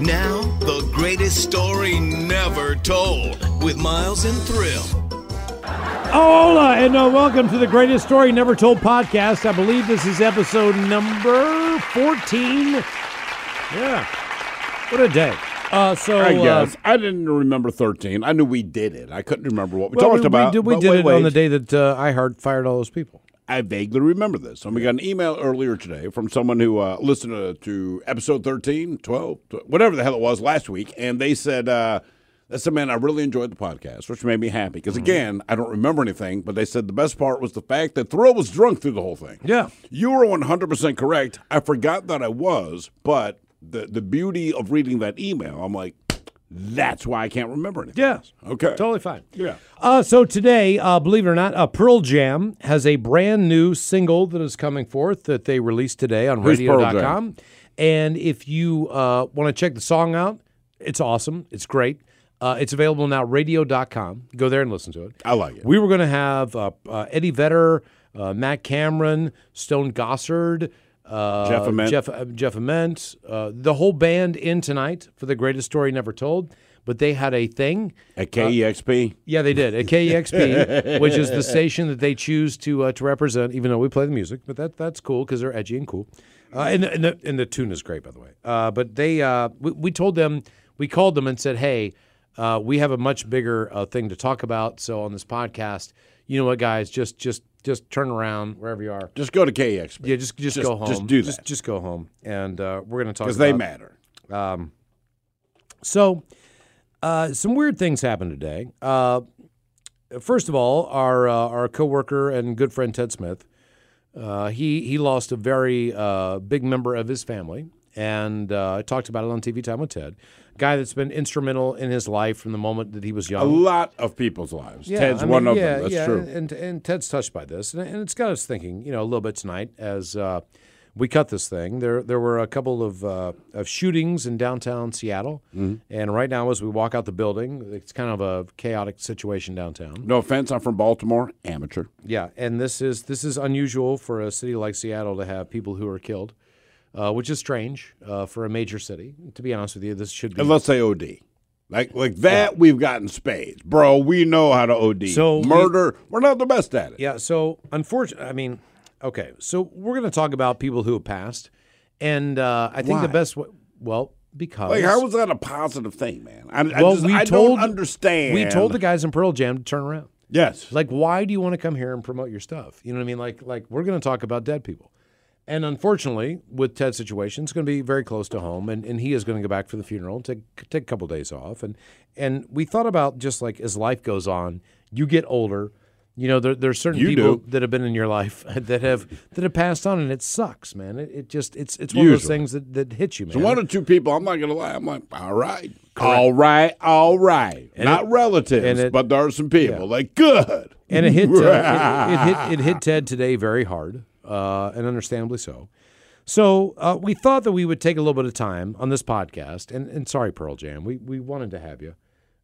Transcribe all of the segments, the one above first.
Now, the greatest story never told with Miles and Thrill. Oh, hola, and uh, welcome to the greatest story never told podcast. I believe this is episode number 14. Yeah. What a day. Uh, so, I uh, guess I didn't remember thirteen. I knew we did it. I couldn't remember what we well, talked we, about. We did, we did wait, it wait. on the day that uh, iHeart fired all those people. I vaguely remember this. And we got an email earlier today from someone who uh, listened to, to episode 13, 12, tw- whatever the hell it was last week. And they said, uh, they said, man, I really enjoyed the podcast, which made me happy. Because Mm-hmm. again, I don't remember anything, but they said the best part was the fact that Thrill was drunk through the whole thing. Yeah. You were 100% correct. I forgot that I was, but the, the beauty of reading that email, I'm like, that's why I can't remember anything. Yes. Okay. Totally fine. Yeah. Uh, so today, uh, believe it or not, uh, Pearl Jam has a brand new single that is coming forth that they released today on Who's radio.com. And if you uh, want to check the song out, it's awesome. It's great. Uh, it's available now, radio.com. Go there and listen to it. I like it. We were going to have uh, uh, Eddie Vedder, uh, Matt Cameron, Stone Gossard, uh, Jeff Ament. Jeff, uh, Jeff Ament, uh, the whole band in tonight for the greatest story never told. But they had a thing. At KEXP. Yeah, they did at KEXP, which is the station that they choose to uh, to represent. Even though we play the music, but that that's cool because they're edgy and cool, uh, and, the, and the and the tune is great by the way. Uh, but they uh, we, we told them we called them and said, hey, uh, we have a much bigger uh, thing to talk about. So on this podcast, you know what, guys, just just just turn around wherever you are. Just go to KEXP. Yeah, just just, Just- go home. just do that. just go home, and uh, we're gonna talk Because they matter. So, uh, some weird things happened today. Uh, first of all, our uh, our coworker and good friend Ted Smith, uh, he he lost a very uh, big member of his family, and uh, I talked about it on TV Time with Ted, guy that's been instrumental in his life from the moment that he was young. A lot of people's lives. Yeah, Ted's I mean, one of yeah, them. That's yeah, true. And, and Ted's touched by this, and, and it's got us thinking, you know, a little bit tonight as uh, we cut this thing. There, there were a couple of uh, of shootings in downtown Seattle, Mm-hmm. and right now, as we walk out the building, it's kind of a chaotic situation downtown. No offense, I'm from Baltimore. Amateur. Yeah, and this is this is unusual for a city like Seattle to have people who are killed, uh, which is strange uh, for a major city. To be honest with you, this should be And let's say OD. Like like that, we've gotten spades, bro. We know how to OD. So murder, we, are not the best at it. Yeah. So, unfortunately, I mean, okay. So we're going to talk about people who have passed, and uh, I think the best way, well, because Like, how was that a positive thing, man? I, I well, just, we I told don't understand. We told the guys in Pearl Jam to turn around. yes, Like, why do you want to come here and promote your stuff? You know what I mean? Like, like we're going to talk about dead people. And unfortunately, with Ted's situation, it's going to be very close to home, and, and he is going to go back for the funeral, take take a couple days off, and and we thought about just like as life goes on, you get older, you know, there, there's certain You people do. that have been in your life that have that have passed on, and it sucks, man. It, it just it's it's one of those things that, that hits you, man. so one or two people. I'm not gonna lie. I'm like, all right, all right, all right. not it- relatives, and it- but there are some people like good. and it hit, uh, it hit it hit Ted today very hard, uh, and understandably so. So uh, we thought that we would take a little bit of time on this podcast, and, and sorry, Pearl Jam, we we wanted to have you,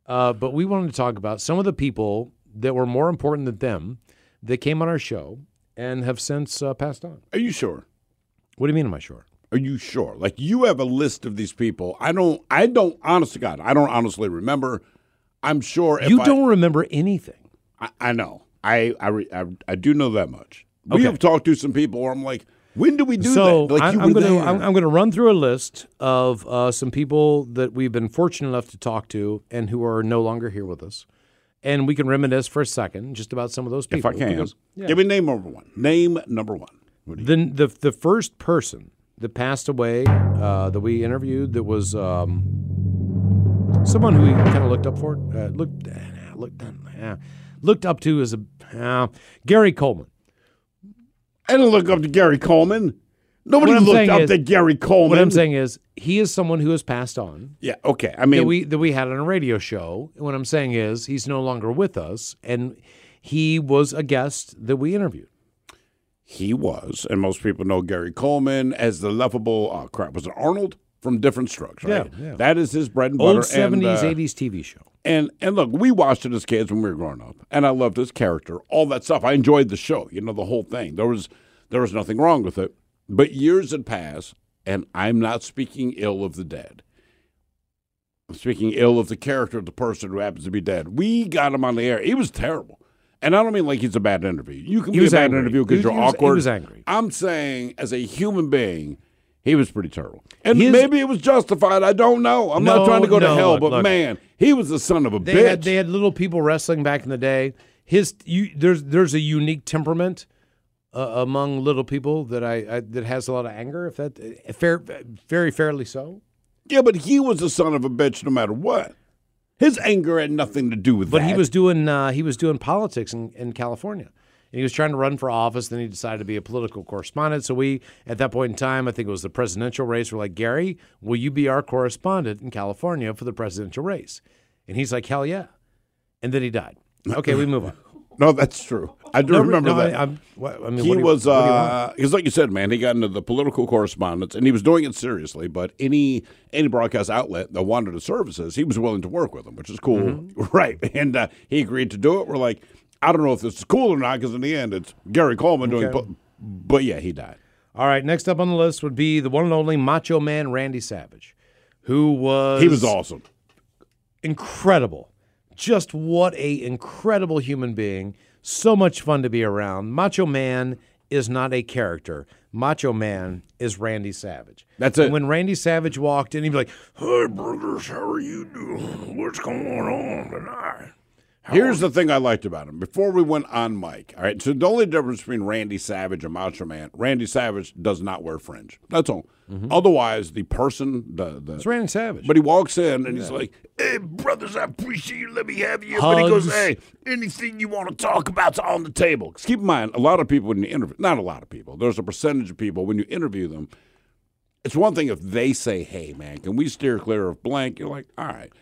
uh, but we wanted to talk about some of the people that were more important than them that came on our show and have since uh, passed on. Are you sure? What do you mean? Am I sure? Are you sure? Like you have a list of these people. I don't. I don't. Honest to God, I don't honestly remember. I'm sure. If you don't remember anything. I, I know. I I, I I do know that much. We Okay. have talked to some people where I'm like, when do we do so that? Like I'm, you I'm gonna. I'm, I'm gonna run through a list of uh, some people that we've been fortunate enough to talk to and who are no longer here with us, and we can reminisce for a second just about some of those people. if. I can, because- yeah. give me name number one. Name number one. The, the the first person that passed away uh, that we interviewed that was um, someone who we kind of looked up for, uh, looked uh, looked uh, looked up to as a uh, Gary Coleman. I didn't look up to Gary Coleman. Nobody looked up is- to Gary Coleman. What I'm saying is, he is someone who has passed on. yeah, okay. I mean, that we that we had on a radio show. And what I'm saying is he's no longer with us, and he was a guest that we interviewed. he was, and most people know Gary Coleman as the lovable. Oh crap, was it Arnold from Diff'rent Strokes? Right. Yeah, yeah. That is his bread and butter. Old seventies, and, uh, eighties TV show. And and look, we watched it as kids when we were growing up, and I loved his character, all that stuff. I enjoyed the show, you know, the whole thing. There was there was nothing wrong with it. But years had passed, and I'm not speaking ill of the dead. I'm speaking ill of the character of the person who happens to be dead. We got him on the air. He was terrible. And I don't mean like he's a bad interview. You can He be a bad angry. interview because you're he was- he awkward. was angry. I'm saying, as a human being, he was pretty terrible. And His- maybe it was justified. I don't know. I'm No, not trying to go to hell, but look. man, he was the son of a They bitch. had they had little people wrestling back in the day. His you there's there's a unique temperament uh, among little people that I, I that has a lot of anger. If that uh, fair very fairly so. yeah, but he was the son of a bitch no matter what. His anger had nothing to do with But that. he was doing uh, he was doing politics in, in California. And he was trying to run for office. Then he decided to be a political correspondent. So we, at that point in time, I think it was the presidential race. We're like, Gary, will you be our correspondent in California for the presidential race? And he's like, hell yeah. And then he died. Okay, we move on. No, that's true. I do No, remember no, that. I, I'm, what, I mean, he you- was what do you want? uh because like you said man he got into the political correspondence and he was doing it seriously but any any broadcast outlet that wanted his services he was willing to work with them which is cool Mm-hmm. right and uh, he agreed to do it we're like i don't know if this is cool or not because in the end it's gary coleman doing but, but yeah he died All right, next up on the list would be the one and only Macho Man Randy Savage, who was he was awesome incredible. Just what a incredible human being. So much fun to be around. Macho Man is not a character. Macho Man is Randy Savage. That's it. And when Randy Savage walked in, he'd be like, "Hey, brothers, how are you doing? What's going on tonight?" Here's the thing I liked about him. Before we went on mic, all right. So the only difference between Randy Savage and Macho Man, Randy Savage does not wear fringe. That's all. Mm-hmm. Otherwise, the person, the the It's Randy Savage. But he walks in and he's like, "Hey, brothers, I appreciate you. Let me have you." But he goes, "Hey, anything you want to talk about's on the table." 'Cause keep in mind, a lot of people when you interview, not a lot of people, there's a percentage of people when you interview them. It's one thing if they say, "Hey, man, can we steer clear of blank?" You're like, "All right."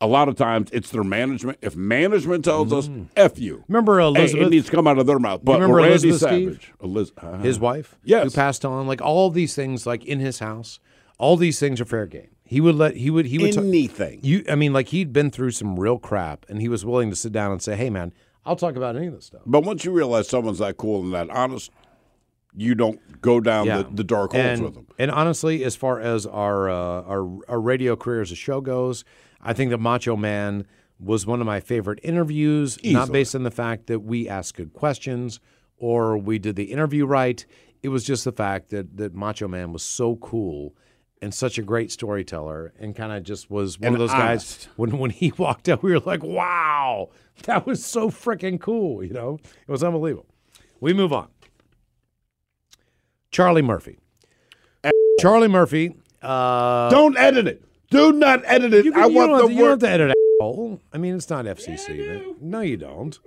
A lot of times it's their management. If management tells us, "F you," Remember Hey, Elizabeth, it needs to come out of their mouth. But remember Randy Elizabeth, Savage, Eliz- uh, his wife, Yes. who passed on, like all these things, like in his house, all these things are fair game. He would let he would he would ta- anything. You, I mean, like he'd been through some real crap, and he was willing to sit down and say, "Hey, man, I'll talk about any of this stuff." But once you realize someone's that cool and that honest, you don't go down the, the dark holes and, with them. And honestly, as far as our, uh, our our radio career as a show goes, I think that Macho Man was one of my favorite interviews. Not based on the fact that we asked good questions or we did the interview right. It was just the fact that that Macho Man was so cool and such a great storyteller, and kind of just was one And of those honest. guys. When when he walked out, we were like, "Wow, that was so freaking cool!" You know, it was unbelievable. We move on. Charlie Murphy. Charlie Murphy. Uh, Don't edit it. Do not edit it. you, I want the to, you don't have word. to edit asshole. I mean, it's not FCC. no, you don't.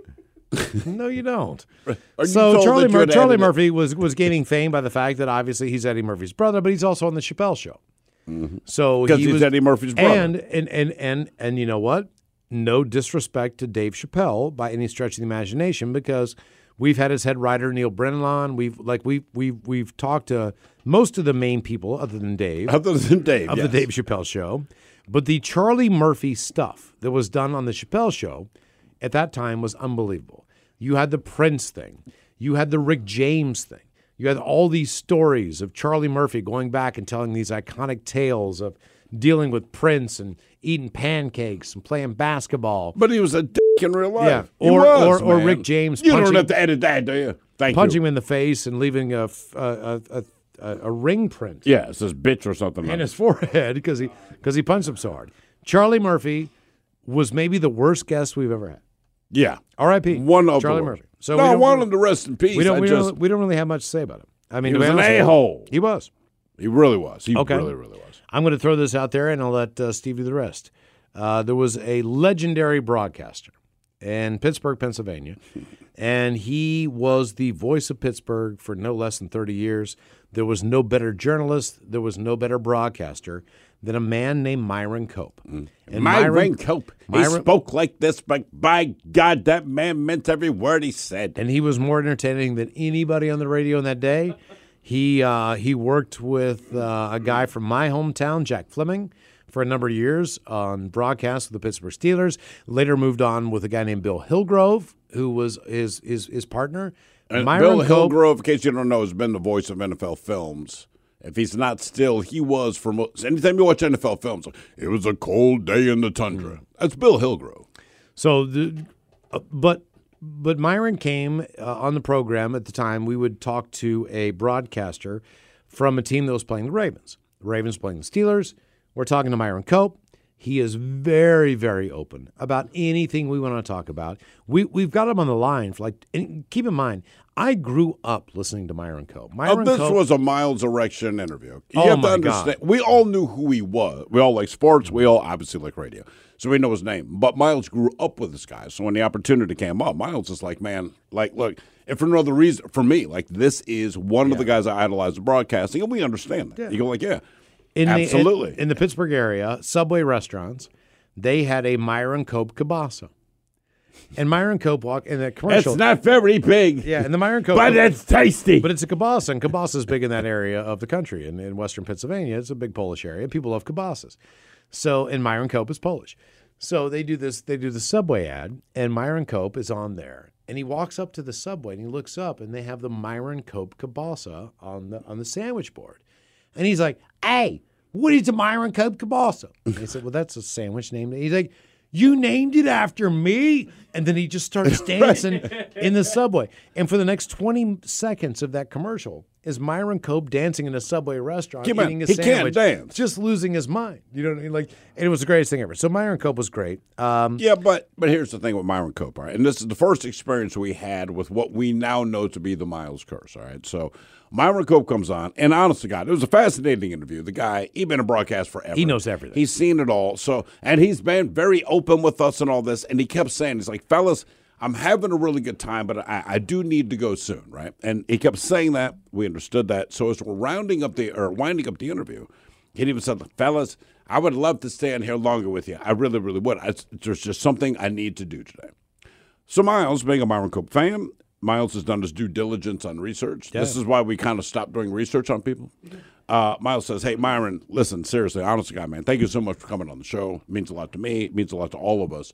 no, you don't. Are you so told Charlie, Mur- Charlie it? Murphy was was gaining fame by the fact that obviously he's Eddie Murphy's brother, but he's also on the Chappelle Show. Mm-hmm. So Because he he's was, Eddie Murphy's brother. and and and and and you know what? No disrespect to Dave Chappelle by any stretch of the imagination, because we've had his head writer Neal Brennan on. We've like we've we've we've talked to most of the main people other than Dave Other than Dave, of yes. the Dave Chappelle show. But the Charlie Murphy stuff that was done on the Chappelle show at that time was unbelievable. You had the Prince thing, you had the Rick James thing, you had all these stories of Charlie Murphy going back and telling these iconic tales of dealing with Prince and eating pancakes and playing basketball. But he was a dick in real life. Yeah. Or- was, or- or. Rick James You punching- don't have to edit that, do you? Thank Punching you. him in the face and leaving a a ring print Yeah, it says bitch or something. in like his forehead because he because he punched him so hard. Charlie Murphy was maybe the worst guest we've ever had. Yeah. R.I.P. One of Charlie Murphy. So no, I want him to rest in peace. we don't we just, don't we don't really have much to say about him. I mean, he was an you, a-hole. He was. He really was. He Okay. really, really was. I'm going to throw this out there and I'll let uh, Steve do the rest. Uh, there was a legendary broadcaster in Pittsburgh, Pennsylvania, and he was the voice of Pittsburgh for no less than 30 years. There was no better journalist, there was no better broadcaster than a man named Myron Cope. And Myron Cope. He Myron- spoke like this, but by God, that man meant every word he said. and he was more entertaining than anybody on the radio in that day. He uh, he worked with uh, a guy from my hometown, Jack Fleming, for a number of years on broadcast with the Pittsburgh Steelers. Later moved on with a guy named Bill Hillgrove, who was his his, his partner. And Myron Bill Cope, Hillgrove, in case you don't know, has been the voice of NFL films. If he's not still, he was for most. Anytime you watch NFL films, it was a cold day in the tundra. That's Bill Hillgrove. So, the, uh, but but Myron came uh, on the program at the time. We would talk to a broadcaster from a team that was playing the Ravens. The Ravens playing the Steelers. We're talking to Myron Cope. He is very, very open about anything we want to talk about. We we've got him on the line for like. And keep in mind, I grew up listening to Myron Cope. Oh, Myron this Cope, was a Miles Erection interview. You Oh, have to my understand. God. We all knew who he was. We all like sports. We all obviously like radio. So we know his name. But Miles grew up with this guy. So when the opportunity came up, Miles is like, man, like, look, and for no other reason, for me, like, this is one of the guys I idolize in broadcasting, and we understand that. You go, like, yeah, in the- in- absolutely. in, the Pittsburgh area, Subway restaurants, they had a Myron Cope kibasa. And Myron Cope walked in that commercial. It's not very big. yeah, and the Myron Cope. But it's tasty. But it's a kibasa, and kibasa is big in that area of the country. In, in western Pennsylvania, it's a big Polish area. People love kibasas. So, and Myron Cope is Polish. So they do this. They do the subway ad, and Myron Cope is on there, and he walks up to the subway and he looks up, and they have the Myron Cope kibasa on the on the sandwich board, and he's like, "Hey, what is a Myron kibasa?" And he said, "Well, that's a sandwich name." He's like. You named it after me. And then he just starts dancing in the subway. And for the next 20 seconds of that commercial is Myron Cope dancing in a subway restaurant, in eating a mind, he can't dance. just losing his mind. You know what I mean? Like, and it was the greatest thing ever. So Myron Cope was great. Um, Yeah, but but here's the thing with Myron Cope, all right? And this is the first experience we had with what we now know to be the Miles curse, all right? So Myron Cope comes on, and honest to God, it was a fascinating interview. The guy, he's been a broadcast forever. He knows everything. He's seen it all. So and he's been very open with us and all this. And he kept saying, he's like, fellas, I'm having a really good time, but I, I do need to go soon, right? And he kept saying that. We understood that. So as we're rounding up the or winding up the interview, he even said, fellas, I would love to stay in here longer with you. I really, really would. I, there's just something I need to do today. So Miles, being a Myron Cope fan, Miles has done his due diligence on research. This is why we kind of stopped doing research on people. Uh, Miles says, "Hey, Myron, listen, seriously, honest God, man, thank you so much for coming on the show. It means a lot to me. It means a lot to all of us.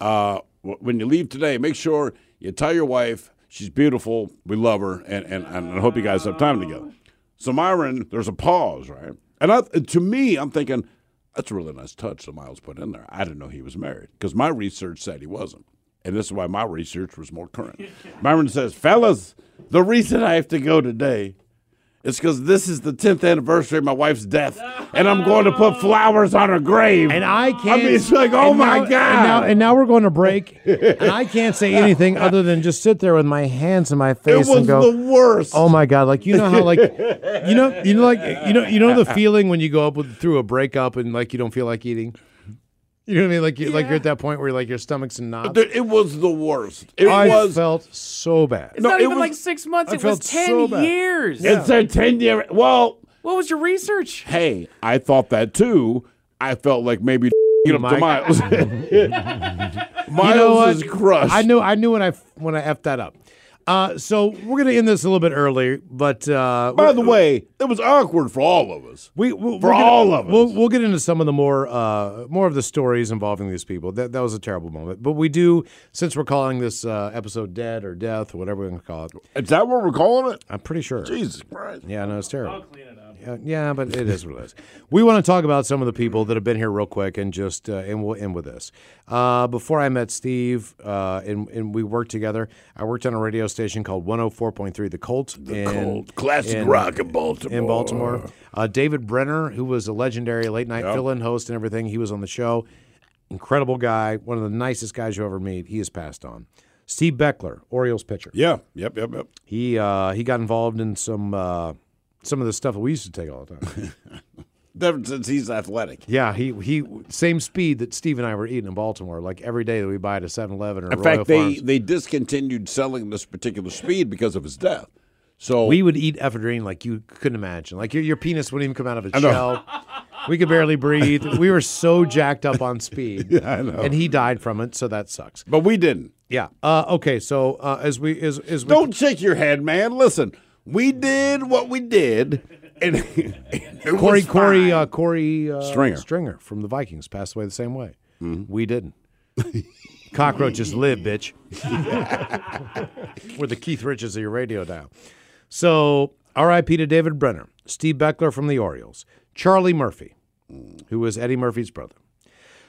Uh, when you leave today, make sure you tell your wife she's beautiful. We love her, and and, and I hope you guys have time together." So Myron, there's a pause, right? And I, to me, I'm thinking that's a really nice touch that Miles put in there. I didn't know he was married because my research said he wasn't. And this is why my research was more current. Myron says, fellas, the reason I have to go today is because this is the 10th anniversary of my wife's death, and I'm going to put flowers on her grave. and I can't. I mean, it's like, oh my now- God. And now, and now we're going to break, and I can't say anything other than just sit there with my hands in my it face was and go, the worst. Oh my god! Like you know how like you know you know like you know you know the feeling when you go up with, through a breakup and like you don't feel like eating. You know what I mean? Like you, like you're at that point where like your stomach's in knots. It was the worst. It I was. felt so bad. It's No, not it even was- like six months. I it was ten so bad. years. It's a 10 year. Well, What was your research? hey, I thought that too. I felt like maybe get up to Miles. Miles You know what? is crushed. I knew I knew when I when I effed that up. Uh, so we're gonna end this a little bit early, but uh, By the way, it was awkward for all of us. We we'll, For we'll get- all of us. We'll, we'll get into some of the more uh, more of the stories involving these people. That that was a terrible moment, but we do since we're calling this uh, episode "Dead" or "Death" or whatever we're gonna call it. Is that what we're calling it? I'm pretty sure. Jesus Christ. Yeah, no, it's terrible. Yeah, yeah, but it is what it is. We want to talk about some of the people that have been here real quick, and just uh, and we'll end with this. Uh, before I met Steve, uh, and and we worked together. I worked on a radio station called 104.3 The Colt. The Cold classic in- rock in Baltimore. in Baltimore. Uh, David Brenner, who was a legendary late night Yep. fill-in host and everything, he was on the show. Incredible guy, one of the nicest guys you ever meet. He has passed on. Steve Bechler, Orioles pitcher. Yeah. Yep. Yep. Yep. He uh, he got involved in some uh, some of the stuff that we used to take all the time. Since he's athletic. yeah, he he same speed that Steve and I were eating in Baltimore. Like every day that we buy at a 7-Eleven or In fact, they, Farms, they discontinued selling this particular speed because of his death. So we would eat ephedrine like you couldn't imagine. Like your, your penis wouldn't even come out of its shell. We could barely breathe. We were so jacked up on speed. I know. And he died from it, so that sucks. but we didn't. Yeah. Uh, okay. So uh, as we as as we, Don't shake your head, man. Listen, we did what we did, and, it Korey Korey uh, Korey uh, Stringer. Mm-hmm. Stringer from the Vikings passed away the same way. We didn't. Cockroaches live, bitch. We're the Keith Richards of your radio dial. So R.I.P. to David Brenner. Steve Bechler from the Orioles, Charlie Murphy, who was Eddie Murphy's brother,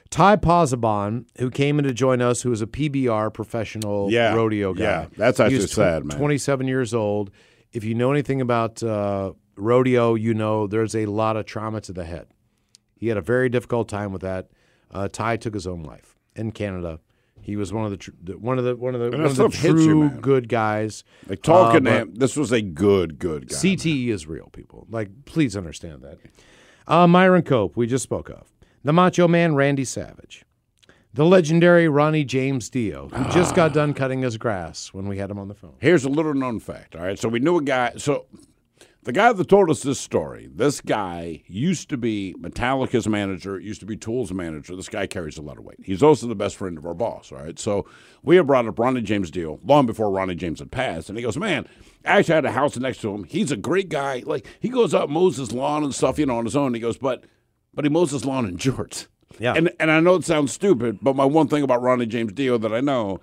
Ty Pozzobon, who came in to join us, who was a PBR professional Yeah, rodeo guy. yeah, that's actually tw- sad, man. 27 years old. If you know anything about uh, rodeo, you know there's a lot of trauma to the head. He had a very difficult time with that. Uh, Ty took his own life in Canada. He was one of the tr- the- one of the one of the, one of the hits you, true good guys. Like talking Uh, to him, this was a good, good guy. CTE is real, people. Like, please understand that. Uh, Myron Cope, we just spoke of. The Macho Man, Randy Savage. The legendary Ronnie James Dio, who just got ah. done cutting his grass when we had him on the phone. Here's a little known fact. All right. So we knew a guy. So the guy that told us this story, this guy used to be Metallica's manager, used to be Tool's manager. This guy carries a lot of weight. He's also the best friend of our boss. All right. So we had brought up Ronnie James Dio long before Ronnie James had passed. And he goes, Man, I actually had a house next to him. He's a great guy. Like he goes up, mows his lawn and stuff, you know, on his own. He goes, But but he mows his lawn in jorts. Yeah. And and I know it sounds stupid, but my one thing about Ronnie James Dio that I know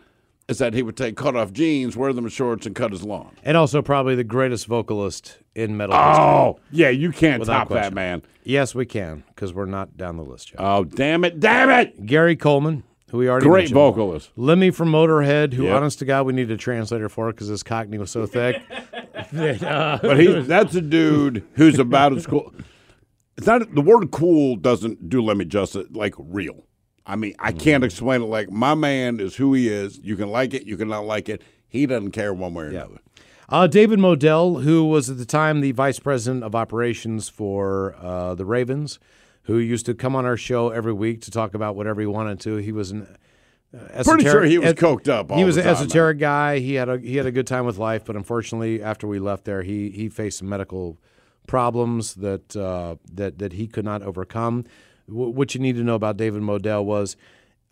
is that he would take cut off jeans, wear them shorts, and cut his lawn. And also probably the greatest vocalist in metal oh, history. Oh, yeah, you can't Without top that, man. Yes, we can, because we're not down the list yet. Oh, damn it, damn it! Gary Coleman, who we already Great mentioned. vocalist. Lemmy from Motorhead, who, Yep. honest to God, we need a translator for because his Cockney was so thick. Uh, but he that's a dude who's about as cool. It's not the word cool doesn't do Lemmy justice like real. I mean, I can't explain it like my man is who he is. You can like it, you can not like it. He doesn't care one way or another. Uh, David Modell, who was at the time the vice president of operations for uh, the Ravens, who used to come on our show every week to talk about whatever he wanted to. He was an uh, Pretty sure he was coked up. He was the an man. esoteric guy. He had a he had a good time with life, but unfortunately, after we left there, he he faced some medical problems that uh, that that he could not overcome. W- what you need to know about David Modell was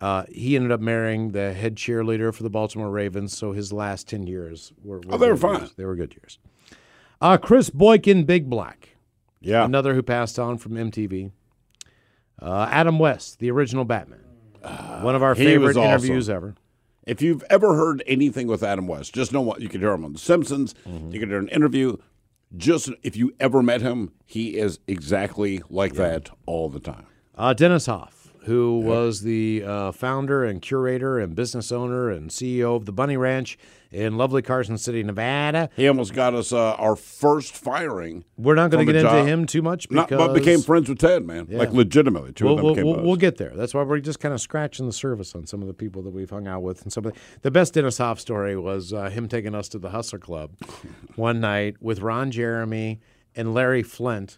uh, he ended up marrying the head cheerleader for the Baltimore Ravens. So his last ten years were, were Oh, they were good fine. years. They were good years. Uh, Chris Boykin, Big Black, Yeah. another who passed on from MTV. Uh, Adam West, the original Batman, one of our favorite awesome. interviews ever. If you've ever heard anything with Adam West, just know what you can hear him on The Simpsons. Mm-hmm. You can hear an interview. Just if you ever met him, he is exactly like that all the time. Uh, Dennis Hof, who was the uh, founder and curator and business owner and CEO of the Bunny Ranch in lovely Carson City, Nevada. He almost got us uh, our first firing. We're not going to get into him too much Not, but became friends with Ted, man. Like legitimately, 2 We'll, of them we'll, became we'll, we'll get there. That's why we're just kind of scratching the surface on some of the people that we've hung out with. And some of the, the best Dennis Hof story was uh, him taking us to the Hustler Club one night with Ron Jeremy and Larry Flynt.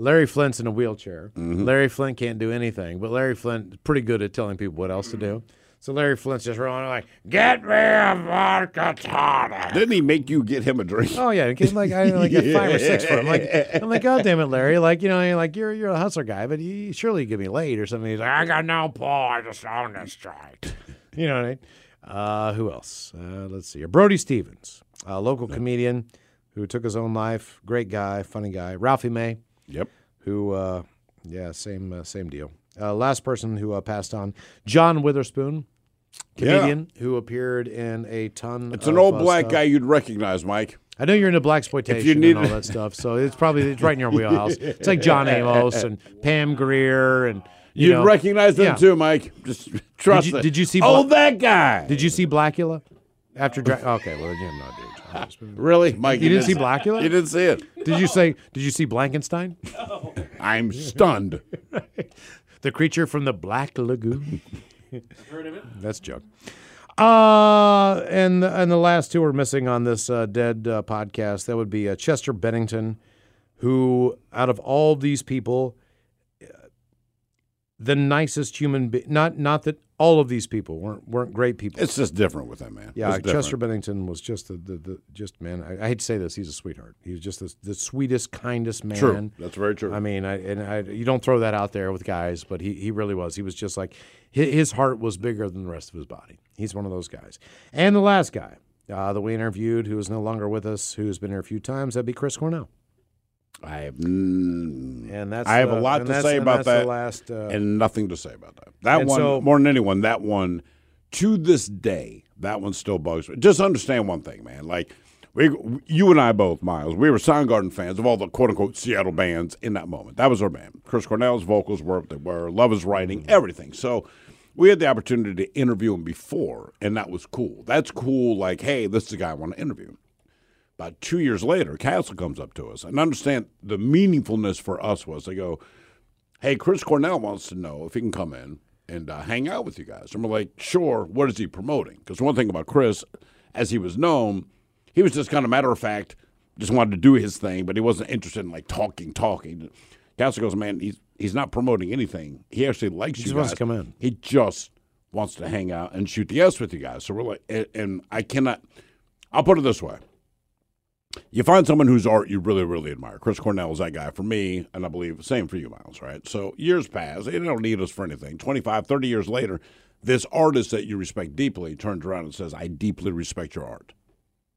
Larry Flynt's in a wheelchair. Mm-hmm. Larry Flynt can't do anything, but Larry Flynt is pretty good at telling people what else to do. So Larry Flynt's just rolling like, "Get me a vodka tonic." Didn't he make you get him a drink? Oh yeah, because like I like got five or six for him. Like I'm like, God damn it, Larry! Like you know, you're like you're you're a hustler guy, but you surely give me late or something. He's like, I got no pull, I just own this joint. You know what I mean? Uh, who else? Uh, let's see here. Brody Stevens, a local comedian who took his own life. Great guy, funny guy. Ralphie May, Yep. who uh, yeah, same uh, same deal. Uh, last person who uh, passed on, John Witherspoon, comedian who appeared in a ton. It's an old uh, black stuff. guy you'd recognize, Mike. I know you're into black exploitation and all that stuff, so it's probably it's right in your wheelhouse. It's like John Amos and Pam Grier and you You'd know. recognize them yeah. too, Mike. Just trust Did you- it. did you see Oh, that guy. Did you see Blacula after? Dra- okay, well then not doing John Amos. really, Mike? You didn't see Blacula? You didn't see it. Did you say? Did you see Blackenstein, No. I'm stunned. the creature from the Black Lagoon? Heard of it? That's a joke. Uh, and and the last two are missing on this uh, dead uh, podcast. That would be uh, Chester Bennington, who out of all these people, uh, the nicest human. Be- not not that all of these people weren't weren't great people. It's just different with him, man. Yeah. Chester Bennington was just the, the, the just man. I, I hate to say this, he's a sweetheart. He was just the, the sweetest, kindest man. True. That's very true. I mean, I, and I, you don't throw that out there with guys, but he, he really was. He was just like his, his heart was bigger than the rest of his body. He's one of those guys. And the last guy uh, that we interviewed, who is no longer with us, who's been here a few times, that'd be Chris Cornell. I have, mm, And that's I have a uh, lot to say about that, last, uh, and nothing to say about that. That one, so- more than anyone, that one, to this day, that one still bugs me. Just understand one thing, man. Like we, you and I both, Miles, we were Soundgarden fans of all the quote unquote Seattle bands in that moment. That was our band. Chris Cornell's vocals were what they were, Love is writing, everything. So we had the opportunity to interview him before, and that was cool. That's cool. Like, hey, this is the guy I want to interview. About two years later, Castle comes up to us and understand the meaningfulness for us was they go, hey, Chris Cornell wants to know if he can come in and uh, hang out with you guys. And we're like, sure. What is he promoting? Because one thing about Chris, as he was known, he was just kind of matter of fact, just wanted to do his thing, but he wasn't interested in like talking, talking. Castle goes, man, he's he's not promoting anything. He actually likes He you just guys. wants to come in. He just wants to hang out and shoot the S with you guys. So we're like, and, and I cannot. I'll put it this way: you find someone whose art you really, really admire. Chris Cornell is that guy for me, and I believe the same for you, Miles. Right? So years pass; they don't need us for anything. 25, 30 years later, this artist that you respect deeply turns around and says, "I deeply respect your art."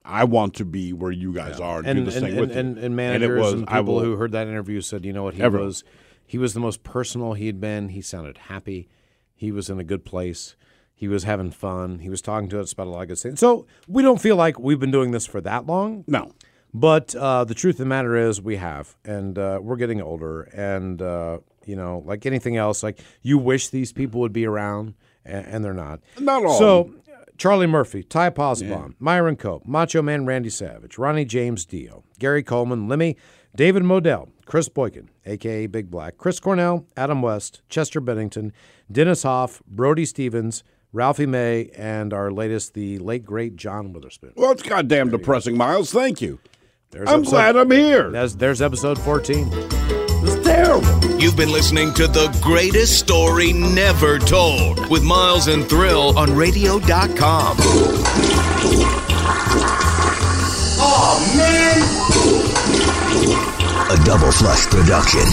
I want to be where you guys are. do and this and, thing and, with you. and, and it managers was, and people will- who heard that interview said, you know what, he Everyone. was he was the most personal he had been. He sounded happy. He was in a good place. He was having fun. He was talking to us about a lot of good things. So we don't feel like we've been doing this for that long. no. But uh, the truth of the matter is, we have, and uh, we're getting older. And uh, you know, like anything else, like you wish these people would be around, and, and they're not. Not all. So, Charlie Murphy, Ty Pozzobon, Myron Cope, Macho Man Randy Savage, Ronnie James Dio, Gary Coleman, Lemmy, David Modell, Chris Boykin, aka Big Black, Chris Cornell, Adam West, Chester Bennington, Dennis Hof, Brody Stevens, Ralphie May, and our latest, the late great John Witherspoon. Well, it's goddamn depressing, Miles. Thank you. There's I'm episode- glad I'm here. There's, there's episode 14. It's terrible. You've been listening to the greatest story never told with Miles and Thrill on radio.com. Oh, man. A double flush production.